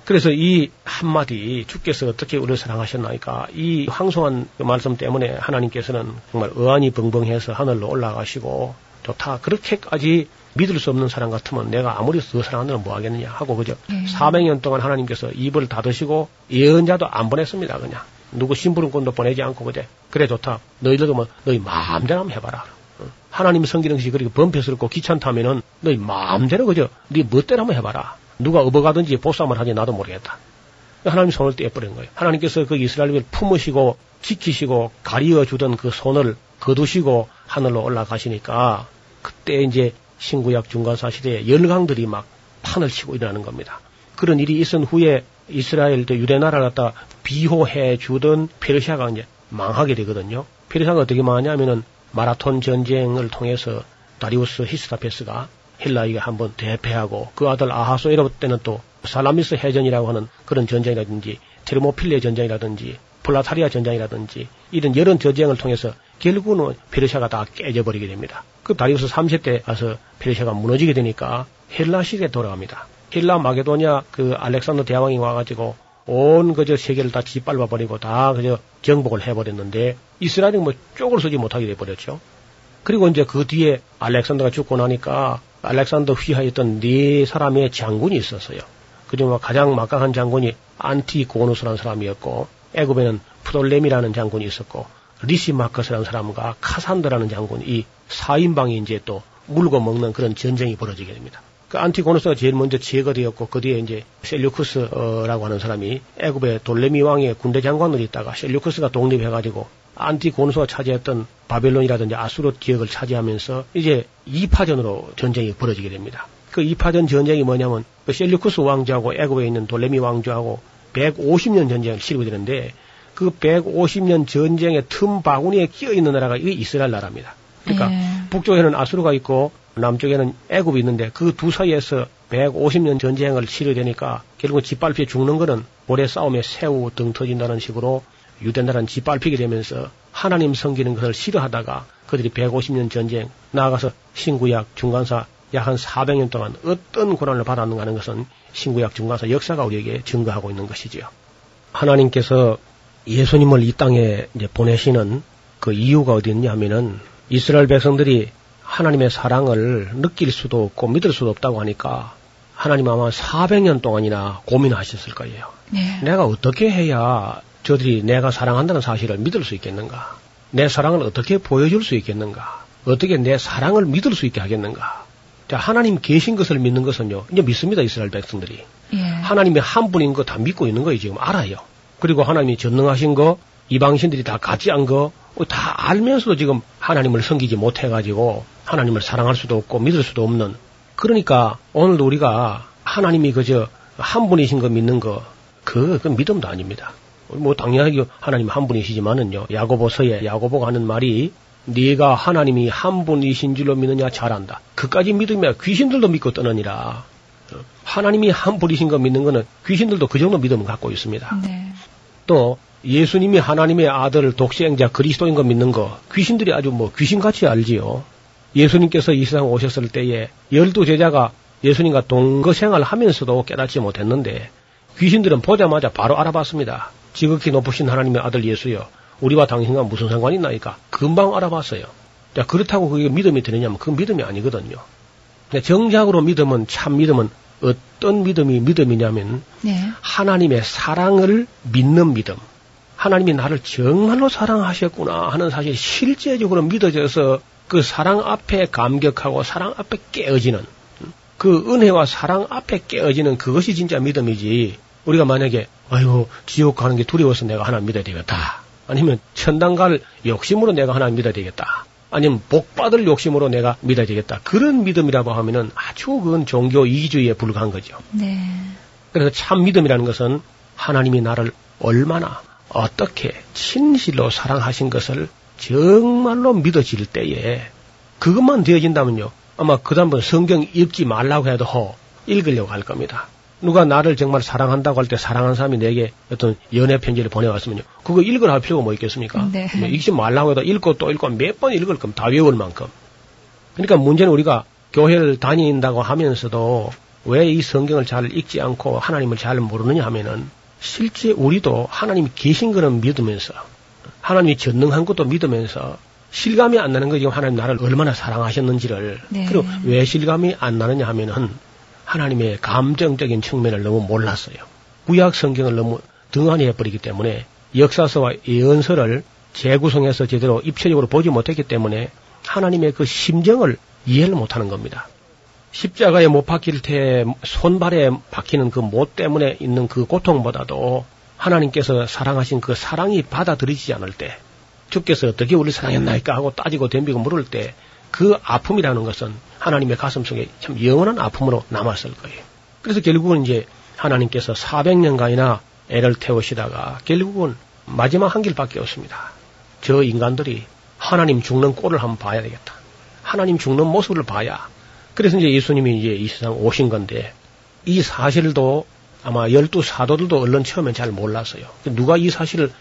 그래서 이 한마디 주께서 어떻게 우리를 사랑하셨나이까 이 황송한 그 말씀 때문에 하나님께서는 정말 의안이 벙벙해서 하늘로 올라가시고 좋다 그렇게까지 믿을 수 없는 사람 같으면 내가 아무리 더 사랑하는 뭐 하겠느냐 하고 그죠 네. 400년 동안 하나님께서 입을 닫으시고 예언자도 안 보냈습니다 그냥. 누구 심부름꾼도 보내지 않고 그래 그래 좋다. 너희들도 뭐 너희 마음대로 한번 해봐라. 하나님 성기는 것이 그렇게 범패스럽고 귀찮다면은 너희 마음대로 그저 네 멋대로 한번 해봐라. 누가 업어가든지 보쌈을 하지 나도 모르겠다. 하나님 손을 떼버린 거예요. 하나님께서 그 이스라엘을 품으시고 지키시고 가리어 주던 그 손을 거두시고 하늘로 올라가시니까 그때 이제 신구약 중간사 시대에 열강들이 막 판을 치고 일어나는 겁니다. 그런 일이 있은 후에 이스라엘 도 유대 나라를 갖다 비호해 주던 페르시아가 이제 망하게 되거든요. 페르시아가 어떻게 망하냐면은 마라톤 전쟁을 통해서 다리우스 히스타페스가 헬라에게 한번 대패하고 그 아들 아하수에로 때는 또 살라미스 해전이라고 하는 그런 전쟁이라든지 테르모필레 전쟁이라든지 플라타이아 전쟁이라든지 이런 여러 전쟁을 통해서 결국은 페르시아가 다 깨져버리게 됩니다. 그 다리우스 3세 때 가서 페르시아가 무너지게 되니까 헬라 시대에 돌아갑니다. 헬라 마게도냐 그 알렉산더 대왕이 와가지고 온 그저 세계를 다 짓밟아 버리고 다 그저 정복을 해버렸는데 이스라엘이 뭐 쪽을 쓰지 못하게 돼버렸죠. 그리고 이제 그 뒤에 알렉산더가 죽고 나니까 알렉산더 휘하였던 네 사람의 장군이 있었어요. 그중 가장 막강한 장군이 안티고누스라는 사람이었고 애굽에는 프돌레미라는 장군이 있었고 리시마커스라는 사람과 카산드라는 장군 이 4인방이 이제 또 물고 먹는 그런 전쟁이 벌어지게 됩니다. 그 안티고누스가 제일 먼저 제거되었고 그 뒤에 이제 셀류쿠스라고 하는 사람이 애굽의 돌레미 왕의 군대 장관으로 있다가 셀류쿠스가 독립해가지고 안티고누스가 차지했던 바벨론이라든지 아수르 지역을 차지하면서 이제 이파전으로 전쟁이 벌어지게 됩니다. 그 이파전 전쟁이 뭐냐면 그 셀류쿠스 왕조하고 애굽에 있는 돌레미 왕조하고 150년 전쟁을 치르게 되는데 그 150년 전쟁의 틈 바구니에 끼어 있는 나라가 이 이스라엘 나라입니다. 그러니까 네. 북쪽에는 아수르가 있고 남쪽에는 애굽이 있는데 그 두 사이에서 150년 전쟁을 치르게 되니까 결국 짓밟혀 죽는 거는 오래 싸움에 새우 등 터진다는 식으로 유대 나라는 짓밟히게 되면서 하나님 섬기는 것을 싫어하다가 그들이 150년 전쟁 나아가서 신구약 중간사 약 한 400년 동안 어떤 고난을 받았는가 하는 것은 신구약 중간사 역사가 우리에게 증거하고 있는 것이지요. 하나님께서 예수님을 이 땅에 보내시는 그 이유가 어디 있냐 하면은 이스라엘 백성들이 하나님의 사랑을 느낄 수도 없고 믿을 수도 없다고 하니까 하나님 아마 400년 동안이나 고민하셨을 거예요. 네. 내가 어떻게 해야 저들이 내가 사랑한다는 사실을 믿을 수 있겠는가? 내 사랑을 어떻게 보여줄 수 있겠는가? 어떻게 내 사랑을 믿을 수 있게 하겠는가? 자, 하나님 계신 것을 믿는 것은요, 이제 믿습니다, 이스라엘 백성들이. 예. 하나님의 한 분인 거 다 믿고 있는 거예요, 지금 알아요. 그리고 하나님이 전능하신 거, 이방신들이 다 같이 한 거, 다 알면서도 지금 하나님을 섬기지 못해가지고 하나님을 사랑할 수도 없고 믿을 수도 없는 그러니까 오늘도 우리가 하나님이 그저 한 분이신 거 믿는 거 그, 그 믿음도 아닙니다. 뭐 당연하게 하나님 한 분이시지만은요. 야고보서에 야고보가 하는 말이 네가 하나님이 한 분이신 줄로 믿느냐 잘한다. 그까지 믿으면 귀신들도 믿고 떠느니라. 하나님이 한 분이신 거 믿는 거는 귀신들도 그 정도 믿음을 갖고 있습니다. 네. 또 예수님이 하나님의 아들 독생자 그리스도인 거 믿는 거 귀신들이 아주 뭐 귀신같이 알지요. 예수님께서 이 세상 오셨을 때에 열두 제자가 예수님과 동거 생활을 하면서도 깨닫지 못했는데 귀신들은 보자마자 바로 알아봤습니다. 지극히 높으신 하나님의 아들 예수여 우리와 당신과 무슨 상관이 있나이까 금방 알아봤어요. 자, 그렇다고 그게 믿음이 되느냐면 그 믿음이 아니거든요. 정작으로 믿음은 참 믿음은 어떤 믿음이 믿음이냐면 네. 하나님의 사랑을 믿는 믿음. 하나님이 나를 정말로 사랑하셨구나 하는 사실 실제적으로 믿어져서 그 사랑 앞에 감격하고 사랑 앞에 깨어지는 그 은혜와 사랑 앞에 깨어지는 그것이 진짜 믿음이지. 우리가 만약에 아이고 지옥 가는 게 두려워서 내가 하나님 믿어야 되겠다. 아니면 천당 갈 욕심으로 내가 하나님 믿어야 되겠다. 아니면 복 받을 욕심으로 내가 믿어야 되겠다. 그런 믿음이라고 하면은 아주 그건 종교 이기주의에 불과한 거죠. 네. 그래서 참 믿음이라는 것은 하나님이 나를 얼마나 어떻게 진실로 사랑하신 것을 정말로 믿어질 때에 그것만 되어진다면요. 아마 그다음번 성경 읽지 말라고 해도 허 읽으려고 할 겁니다. 누가 나를 정말 사랑한다고 할 때 사랑하는 사람이 내게 어떤 연애 편지를 보내왔으면요. 그거 읽으라 할 필요가 뭐 있겠습니까? 네. 뭐 읽지 말라고 해도 읽고 또 읽고 몇 번 읽을 거면 다 외울 만큼. 그러니까 문제는 우리가 교회를 다닌다고 하면서도 왜 이 성경을 잘 읽지 않고 하나님을 잘 모르느냐 하면은 실제 우리도 하나님이 계신 거는 믿으면서 하나님이 전능한 것도 믿으면서 실감이 안 나는 거 지금 하나님 나를 얼마나 사랑하셨는지를 네. 그리고 왜 실감이 안 나느냐 하면은 하나님의 감정적인 측면을 너무 몰랐어요. 구약 성경을 너무 등한히 해버리기 때문에 역사서와 예언서를 재구성해서 제대로 입체적으로 보지 못했기 때문에 하나님의 그 심정을 이해를 못하는 겁니다. 십자가에 못 박힐 때 손발에 박히는 그 못 때문에 있는 그 고통보다도 하나님께서 사랑하신 그 사랑이 받아들이지 않을 때 주께서 어떻게 우리를 사랑했나이까 하고 따지고 덤비고 물을 때 그 아픔이라는 것은 하나님의 가슴 속에 참 영원한 아픔으로 남았을 거예요. 그래서 결국은 이제 하나님께서 400년간이나 애를 태우시다가 결국은 마지막 한 길밖에 없습니다. 저 인간들이 하나님 죽는 꼴을 한번 봐야 되겠다. 하나님 죽는 모습을 봐야. 그래서 이제 예수님이 이제 이 세상 오신 건데 이 사실도 아마 열두 사도들도 얼른 처음엔 잘 몰랐어요. 누가 이 사실을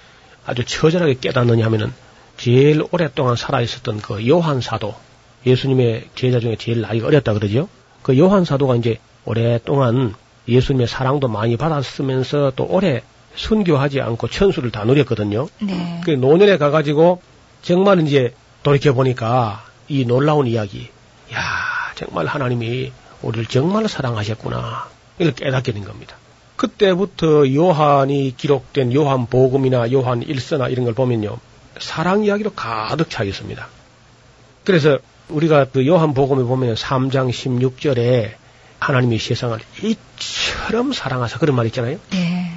아주 처절하게 깨닫느냐 하면은 제일 오랫동안 살아 있었던 그 요한 사도, 예수님의 제자 중에 제일 나이가 어렸다 그러죠. 그 요한 사도가 이제 오랫동안 예수님의 사랑도 많이 받았으면서 또 오래 순교하지 않고 천수를 다 누렸거든요. 네. 그 노년에 가가지고 정말 이제 돌이켜 보니까 이 놀라운 이야기, 야 정말 하나님이 우리를 정말 사랑하셨구나 이걸 깨닫게 된 겁니다. 그때부터 요한이 기록된 요한 복음이나 요한 일서나 이런 걸 보면요 사랑 이야기로 가득 차 있습니다. 그래서 우리가 그 요한 복음에 보면 3장 16절에 하나님이 세상을 이처럼 사랑하사 그런 말 있잖아요. 네.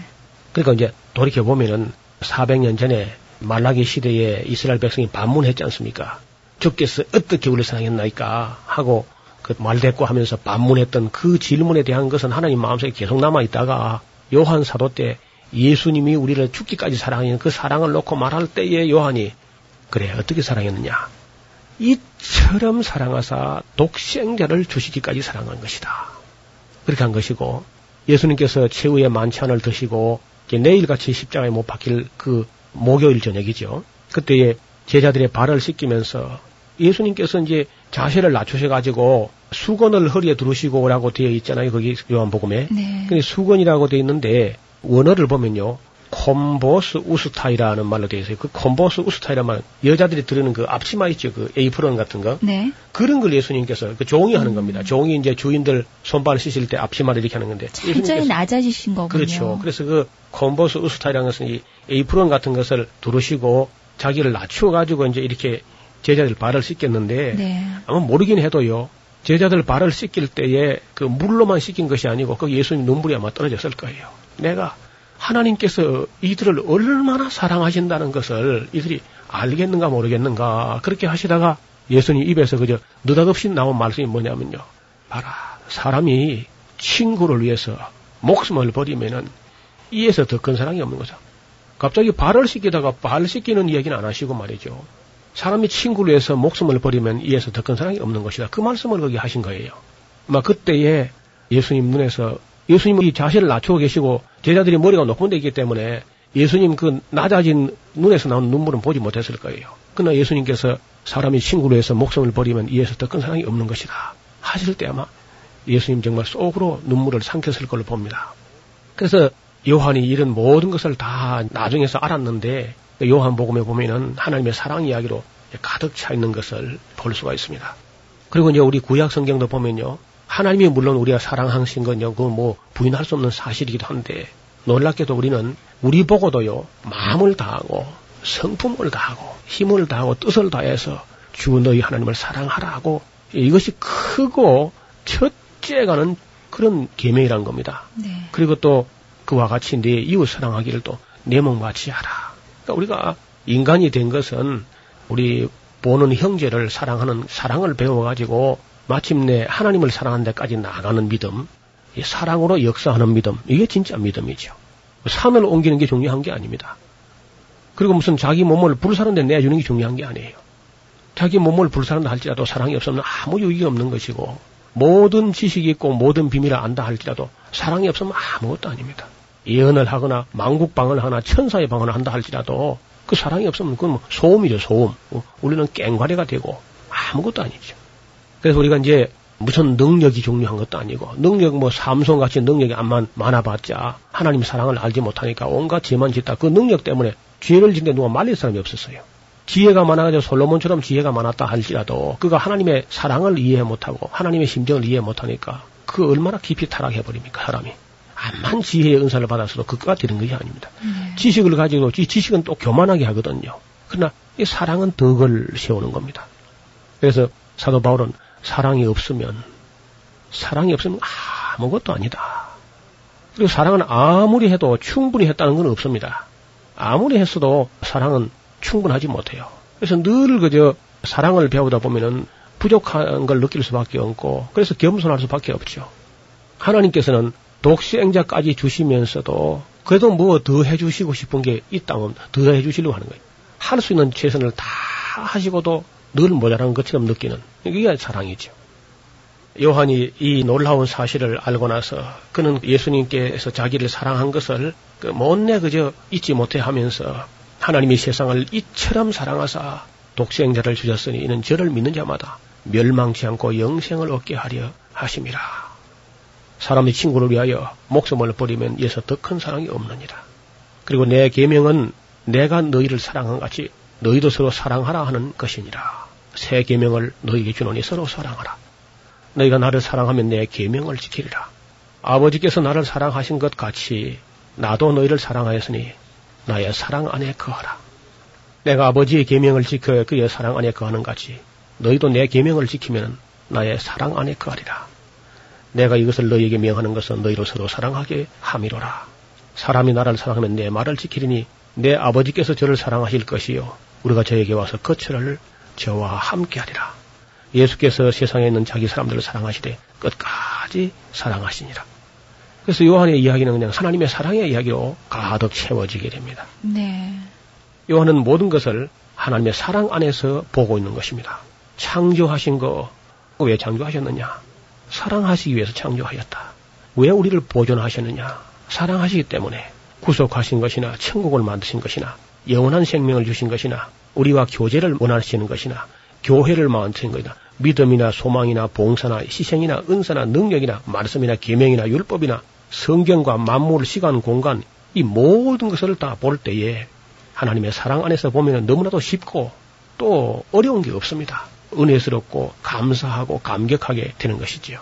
그러니까 이제 돌이켜 보면은 400년 전에 말라기 시대에 이스라엘 백성이 반문했지 않습니까? 주께서 어떻게 우리를 사랑했나이까 하고 그 말대꾸 하면서 반문했던 그 질문에 대한 것은 하나님 마음속에 계속 남아 있다가 요한 사도 때 예수님이 우리를 죽기까지 사랑하는 그 사랑을 놓고 말할 때에 요한이 그래 어떻게 사랑했느냐 이처럼 사랑하사 독생자를 주시기까지 사랑한 것이다. 그렇게 한 것이고 예수님께서 최후의 만찬을 드시고 내일같이 십자가에 못 박힐 그 목요일 저녁이죠. 그때에 제자들의 발을 씻기면서 예수님께서 이제 자세를 낮추셔가지고 수건을 허리에 두르시고 라고 되어 있잖아요. 거기 요한복음에. 네. 근데 수건이라고 되어 있는데 원어를 보면요. 콤보스 우스타이라는 말로 되어 있어요. 그 콤보스 우스타이라는 말, 여자들이 들으는 그 앞치마 있죠. 그 에이프론 같은 거. 네. 그런 걸 예수님께서 그 종이 하는 음. 겁니다. 종이 이제 주인들 손발 씻을 때 앞치마를 이렇게 하는 건데. 굉장히 낮아지신 거군요. 그렇죠. 그래서 그 콤보스 우스타이라는 것은 이 에이프론 같은 것을 두르시고 자기를 낮추어가지고 이제 이렇게 제자들 발을 씻겼는데 네. 아마 모르긴 해도요. 제자들 발을 씻길 때에 그 물로만 씻긴 것이 아니고 그 예수님 눈물이 아마 떨어졌을 거예요. 내가 하나님께서 이들을 얼마나 사랑하신다는 것을 이들이 알겠는가 모르겠는가 그렇게 하시다가 예수님 입에서 그저 느닷없이 나온 말씀이 뭐냐면요. 봐라 사람이 친구를 위해서 목숨을 버리면은 이에서 더 큰 사랑이 없는 거죠. 갑자기 발을 씻기다가 발 씻기는 이야기는 안 하시고 말이죠. 사람이 친구를 위해서 목숨을 버리면 이에서 더 큰 사랑이 없는 것이다. 그 말씀을 거기 하신 거예요. 막 그때에 예수님 눈에서 예수님이 자신을 낮추고 계시고 제자들이 머리가 높은 데 있기 때문에 예수님 그 낮아진 눈에서 나온 눈물은 보지 못했을 거예요. 그러나 예수님께서 사람이 친구를 위해서 목숨을 버리면 이에서 더 큰 사랑이 없는 것이다. 하실 때 아마 예수님 정말 속으로 눈물을 삼켰을 걸로 봅니다. 그래서 요한이 이런 모든 것을 다 나중에서 알았는데 요한복음에 보면은 하나님의 사랑 이야기로 가득 차 있는 것을 볼 수가 있습니다. 그리고 이제 우리 구약 성경도 보면요. 하나님이 물론 우리가 사랑하신 건요. 그뭐 부인할 수 없는 사실이기도 한데 놀랍게도 우리는 우리 보고도요. 마음을 다하고 성품을 다하고 힘을 다하고 뜻을 다해서 주 너희 하나님을 사랑하라고 이것이 크고 첫째가는 그런 계명이란 겁니다. 네. 그리고 또 그와 같이 내 이웃 사랑하기를 또 내 몸같이 하라. 그러니까 우리가 인간이 된 것은 우리 보는 형제를 사랑하는 사랑을 배워가지고 마침내 하나님을 사랑하는 데까지 나가는 믿음, 사랑으로 역사하는 믿음, 이게 진짜 믿음이죠. 산을 옮기는 게 중요한 게 아닙니다. 그리고 무슨 자기 몸을 불사는데 내주는 게 중요한 게 아니에요. 자기 몸을 불사는다 할지라도 사랑이 없으면 아무 유익이 없는 것이고 모든 지식이 있고 모든 비밀을 안다 할지라도 사랑이 없으면 아무것도 아닙니다. 예언을 하거나 망국방을 하나 천사의 방언을 한다 할지라도 그 사랑이 없으면 그건 뭐 소음이죠, 소음. 어, 우리는 깽과리가 되고 아무것도 아니죠. 그래서 우리가 이제 무슨 능력이 중요한 것도 아니고 능력 뭐 삼손 같이 능력이 안만 많아봤자 하나님 사랑을 알지 못하니까 온갖 죄만 짓다 그 능력 때문에 죄를 짓는데 누가 말릴 사람이 없었어요. 지혜가 많아가지고 솔로몬처럼 지혜가 많았다 할지라도 그가 하나님의 사랑을 이해 못하고 하나님의 심정을 이해 못하니까 그 얼마나 깊이 타락해 버립니까 사람이. 암만 지혜의 은사를 받았어도 그가 되는 것이 아닙니다. 네. 지식을 가지고 이 지식은 또 교만하게 하거든요. 그러나 이 사랑은 덕을 세우는 겁니다. 그래서 사도 바울은 사랑이 없으면 사랑이 없으면 아무것도 아니다. 그리고 사랑은 아무리 해도 충분히 했다는 건 없습니다. 아무리 했어도 사랑은 충분하지 못해요. 그래서 늘 그저 사랑을 배우다 보면은 부족한 걸 느낄 수밖에 없고 그래서 겸손할 수밖에 없죠. 하나님께서는 독생자까지 주시면서도 그래도 뭐 더 해주시고 싶은 게 있다면 더 해주시려고 하는 거예요. 할 수 있는 최선을 다 하시고도 늘 모자란 것처럼 느끼는 이게 사랑이죠. 요한이 이 놀라운 사실을 알고 나서 그는 예수님께서 자기를 사랑한 것을 그 못내 그저 잊지 못해 하면서 하나님이 세상을 이처럼 사랑하사 독생자를 주셨으니 이는 저를 믿는 자마다 멸망치 않고 영생을 얻게 하려 하심이라. 사람의 친구를 위하여 목숨을 버리면 이에서 더 큰 사랑이 없느니라. 그리고 내 계명은 내가 너희를 사랑한 같이 너희도 서로 사랑하라 하는 것이니라. 새 계명을 너희에게 주노니 서로 사랑하라. 너희가 나를 사랑하면 내 계명을 지키리라. 아버지께서 나를 사랑하신 것 같이 나도 너희를 사랑하였으니 나의 사랑 안에 거하라. 내가 아버지의 계명을 지켜 그의 사랑 안에 거하는 같이 너희도 내 계명을 지키면 나의 사랑 안에 거하리라. 내가 이것을 너희에게 명하는 것은 너희로 서로 사랑하게 함이로라. 사람이 나를 사랑하면 내 말을 지키리니 내 아버지께서 저를 사랑하실 것이요 우리가 저에게 와서 거처를 저와 함께하리라. 예수께서 세상에 있는 자기 사람들을 사랑하시되 끝까지 사랑하시니라. 그래서 요한의 이야기는 그냥 하나님의 사랑의 이야기로 가득 채워지게 됩니다. 네. 요한은 모든 것을 하나님의 사랑 안에서 보고 있는 것입니다. 창조하신 거 왜 창조하셨느냐? 사랑하시기 위해서 창조하였다. 왜 우리를 보존하셨느냐? 사랑하시기 때문에 구속하신 것이나 천국을 만드신 것이나 영원한 생명을 주신 것이나 우리와 교제를 원하시는 것이나 교회를 만드신 것이나 믿음이나 소망이나 봉사나 희생이나 은사나 능력이나 말씀이나 계명이나 율법이나 성경과 만물, 시간, 공간 이 모든 것을 다 볼 때에 하나님의 사랑 안에서 보면 너무나도 쉽고 또 어려운 게 없습니다. 은혜스럽고 감사하고 감격하게 되는 것이지요.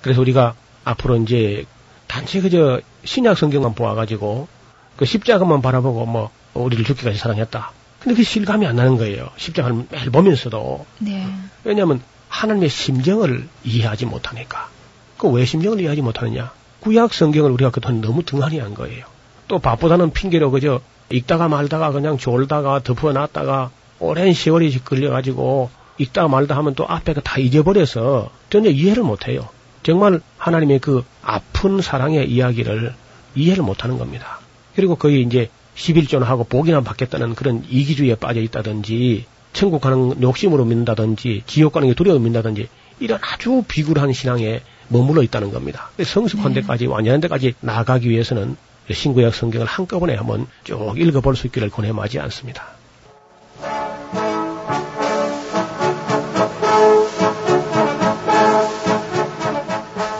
그래서 우리가 앞으로 이제 단지 그저 신약 성경만 보아가지고 그 십자가만 바라보고 뭐 우리를 죽기까지 사랑했다. 근데 그 실감이 안 나는 거예요. 십자가를 매일 보면서도. 네. 왜냐하면 하나님의 심정을 이해하지 못하니까. 그 왜 심정을 이해하지 못하느냐? 구약 성경을 우리가 그동안 너무 등한히 한 거예요. 또 바쁘다는 핑계로 그저 읽다가 말다가 그냥 졸다가 덮어놨다가 오랜 세월이 걸려가지고 읽다가 말다 하면 또 앞에 다 잊어버려서 전혀 이해를 못해요. 정말 하나님의 그 아픈 사랑의 이야기를 이해를 못하는 겁니다. 그리고 거의 이제 11조하고 복이나 받겠다는 그런 이기주의에 빠져 있다든지 천국 가는 욕심으로 믿는다든지 지옥 가는 게 두려워 믿는다든지 이런 아주 비굴한 신앙에 머물러 있다는 겁니다. 성숙한 네. 데까지 완전한 데까지 나가기 위해서는 신구약 성경을 한꺼번에 한번 쭉 읽어볼 수 있기를 권해마지 않습니다.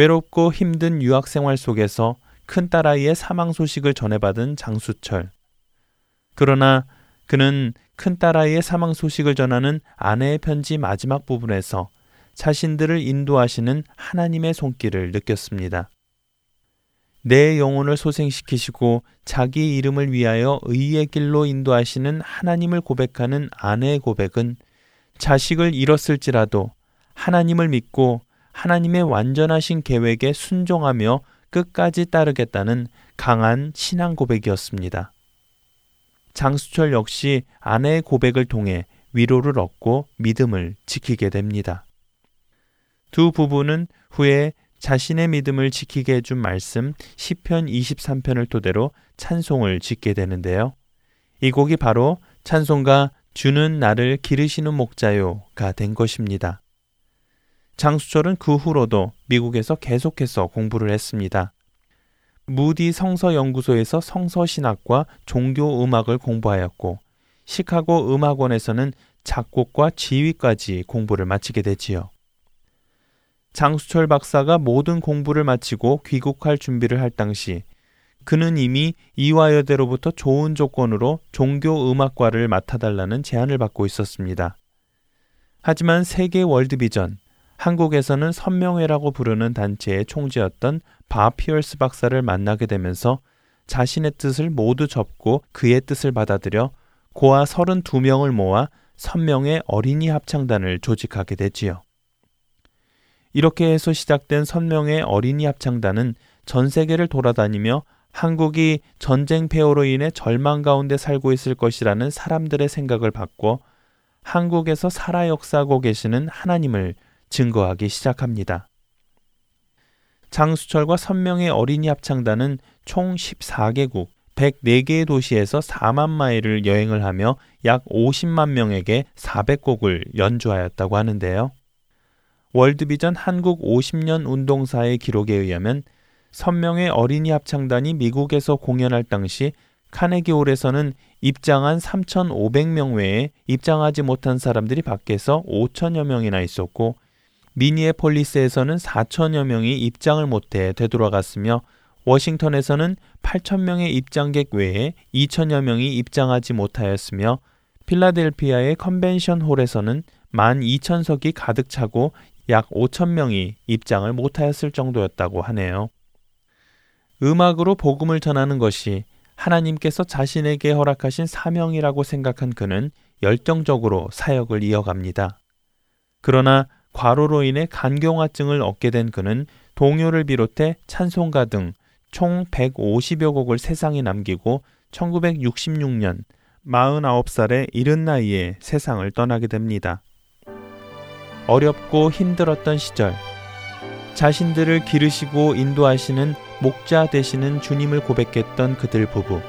외롭고 힘든 유학 생활 속에서 큰 딸아이의 사망 소식을 전해받은 장수철. 그러나 그는 큰 딸아이의 사망 소식을 전하는 아내의 편지 마지막 부분에서 자신들을 인도하시는 하나님의 손길을 느꼈습니다. 내 영혼을 소생시키시고 자기 이름을 위하여 의의 길로 인도하시는 하나님을 고백하는 아내의 고백은 자식을 잃었을지라도 하나님을 믿고 하나님의 완전하신 계획에 순종하며 끝까지 따르겠다는 강한 신앙 고백이었습니다. 장수철 역시 아내의 고백을 통해 위로를 얻고 믿음을 지키게 됩니다. 두 부부는 후에 자신의 믿음을 지키게 해준 말씀 10편 23편을 토대로 찬송을 짓게 되는데요. 이 곡이 바로 찬송가 주는 나를 기르시는 목자요가 된 것입니다. 장수철은 그 후로도 미국에서 계속해서 공부를 했습니다. 무디 성서연구소에서 성서신학과 종교음악을 공부하였고 시카고 음악원에서는 작곡과 지휘까지 공부를 마치게 되지요. 장수철 박사가 모든 공부를 마치고 귀국할 준비를 할 당시 그는 이미 이화여대로부터 좋은 조건으로 종교음악과를 맡아달라는 제안을 받고 있었습니다. 하지만 세계 월드비전, 한국에서는 선명회라고 부르는 단체의 총재였던 바 피얼스 박사를 만나게 되면서 자신의 뜻을 모두 접고 그의 뜻을 받아들여 고아 32명을 모아 선명의 어린이 합창단을 조직하게 되지요. 이렇게 해서 시작된 선명의 어린이 합창단은 전 세계를 돌아다니며 한국이 전쟁 폐허로 인해 절망 가운데 살고 있을 것이라는 사람들의 생각을 바꿔 한국에서 살아 역사하고 계시는 하나님을 증거하기 시작합니다. 장수철과 선명의 어린이 합창단은 총 14개국 104개의 도시에서 4만 마일을 여행을 하며 약 50만 명에게 400곡을 연주하였다고 하는데요. 월드비전 한국 50년 운동사의 기록에 의하면 선명의 어린이 합창단이 미국에서 공연할 당시 카네기홀에서는 입장한 3,500명 외에 입장하지 못한 사람들이 밖에서 5천여 명이나 있었고 미니애폴리스에서는 4천여 명이 입장을 못해 되돌아갔으며 워싱턴에서는 8천 명의 입장객 외에 2천여 명이 입장하지 못하였으며 필라델피아의 컨벤션 홀에서는 12,000석이 가득 차고 약 5천 명이 입장을 못하였을 정도였다고 하네요. 음악으로 복음을 전하는 것이 하나님께서 자신에게 허락하신 사명이라고 생각한 그는 열정적으로 사역을 이어갑니다. 그러나 과로로 인해 간경화증을 얻게 된 그는 동요를 비롯해 찬송가 등 총 150여 곡을 세상에 남기고 1966년 49살의 이른 나이에 세상을 떠나게 됩니다. 어렵고 힘들었던 시절, 자신들을 기르시고 인도하시는 목자 되시는 주님을 고백했던 그들 부부.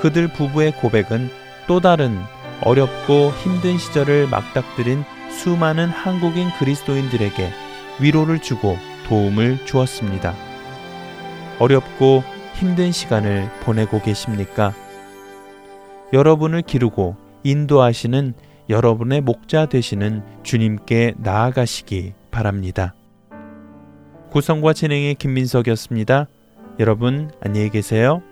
그들 부부의 고백은 또 다른 어렵고 힘든 시절을 막닥들인 수많은 한국인 그리스도인들에게 위로를 주고 도움을 주었습니다. 어렵고 힘든 시간을 보내고 계십니까? 여러분을 기르고 인도하시는 여러분의 목자 되시는 주님께 나아가시기 바랍니다. 구성과 진행의 김민석이었습니다. 여러분 안녕히 계세요.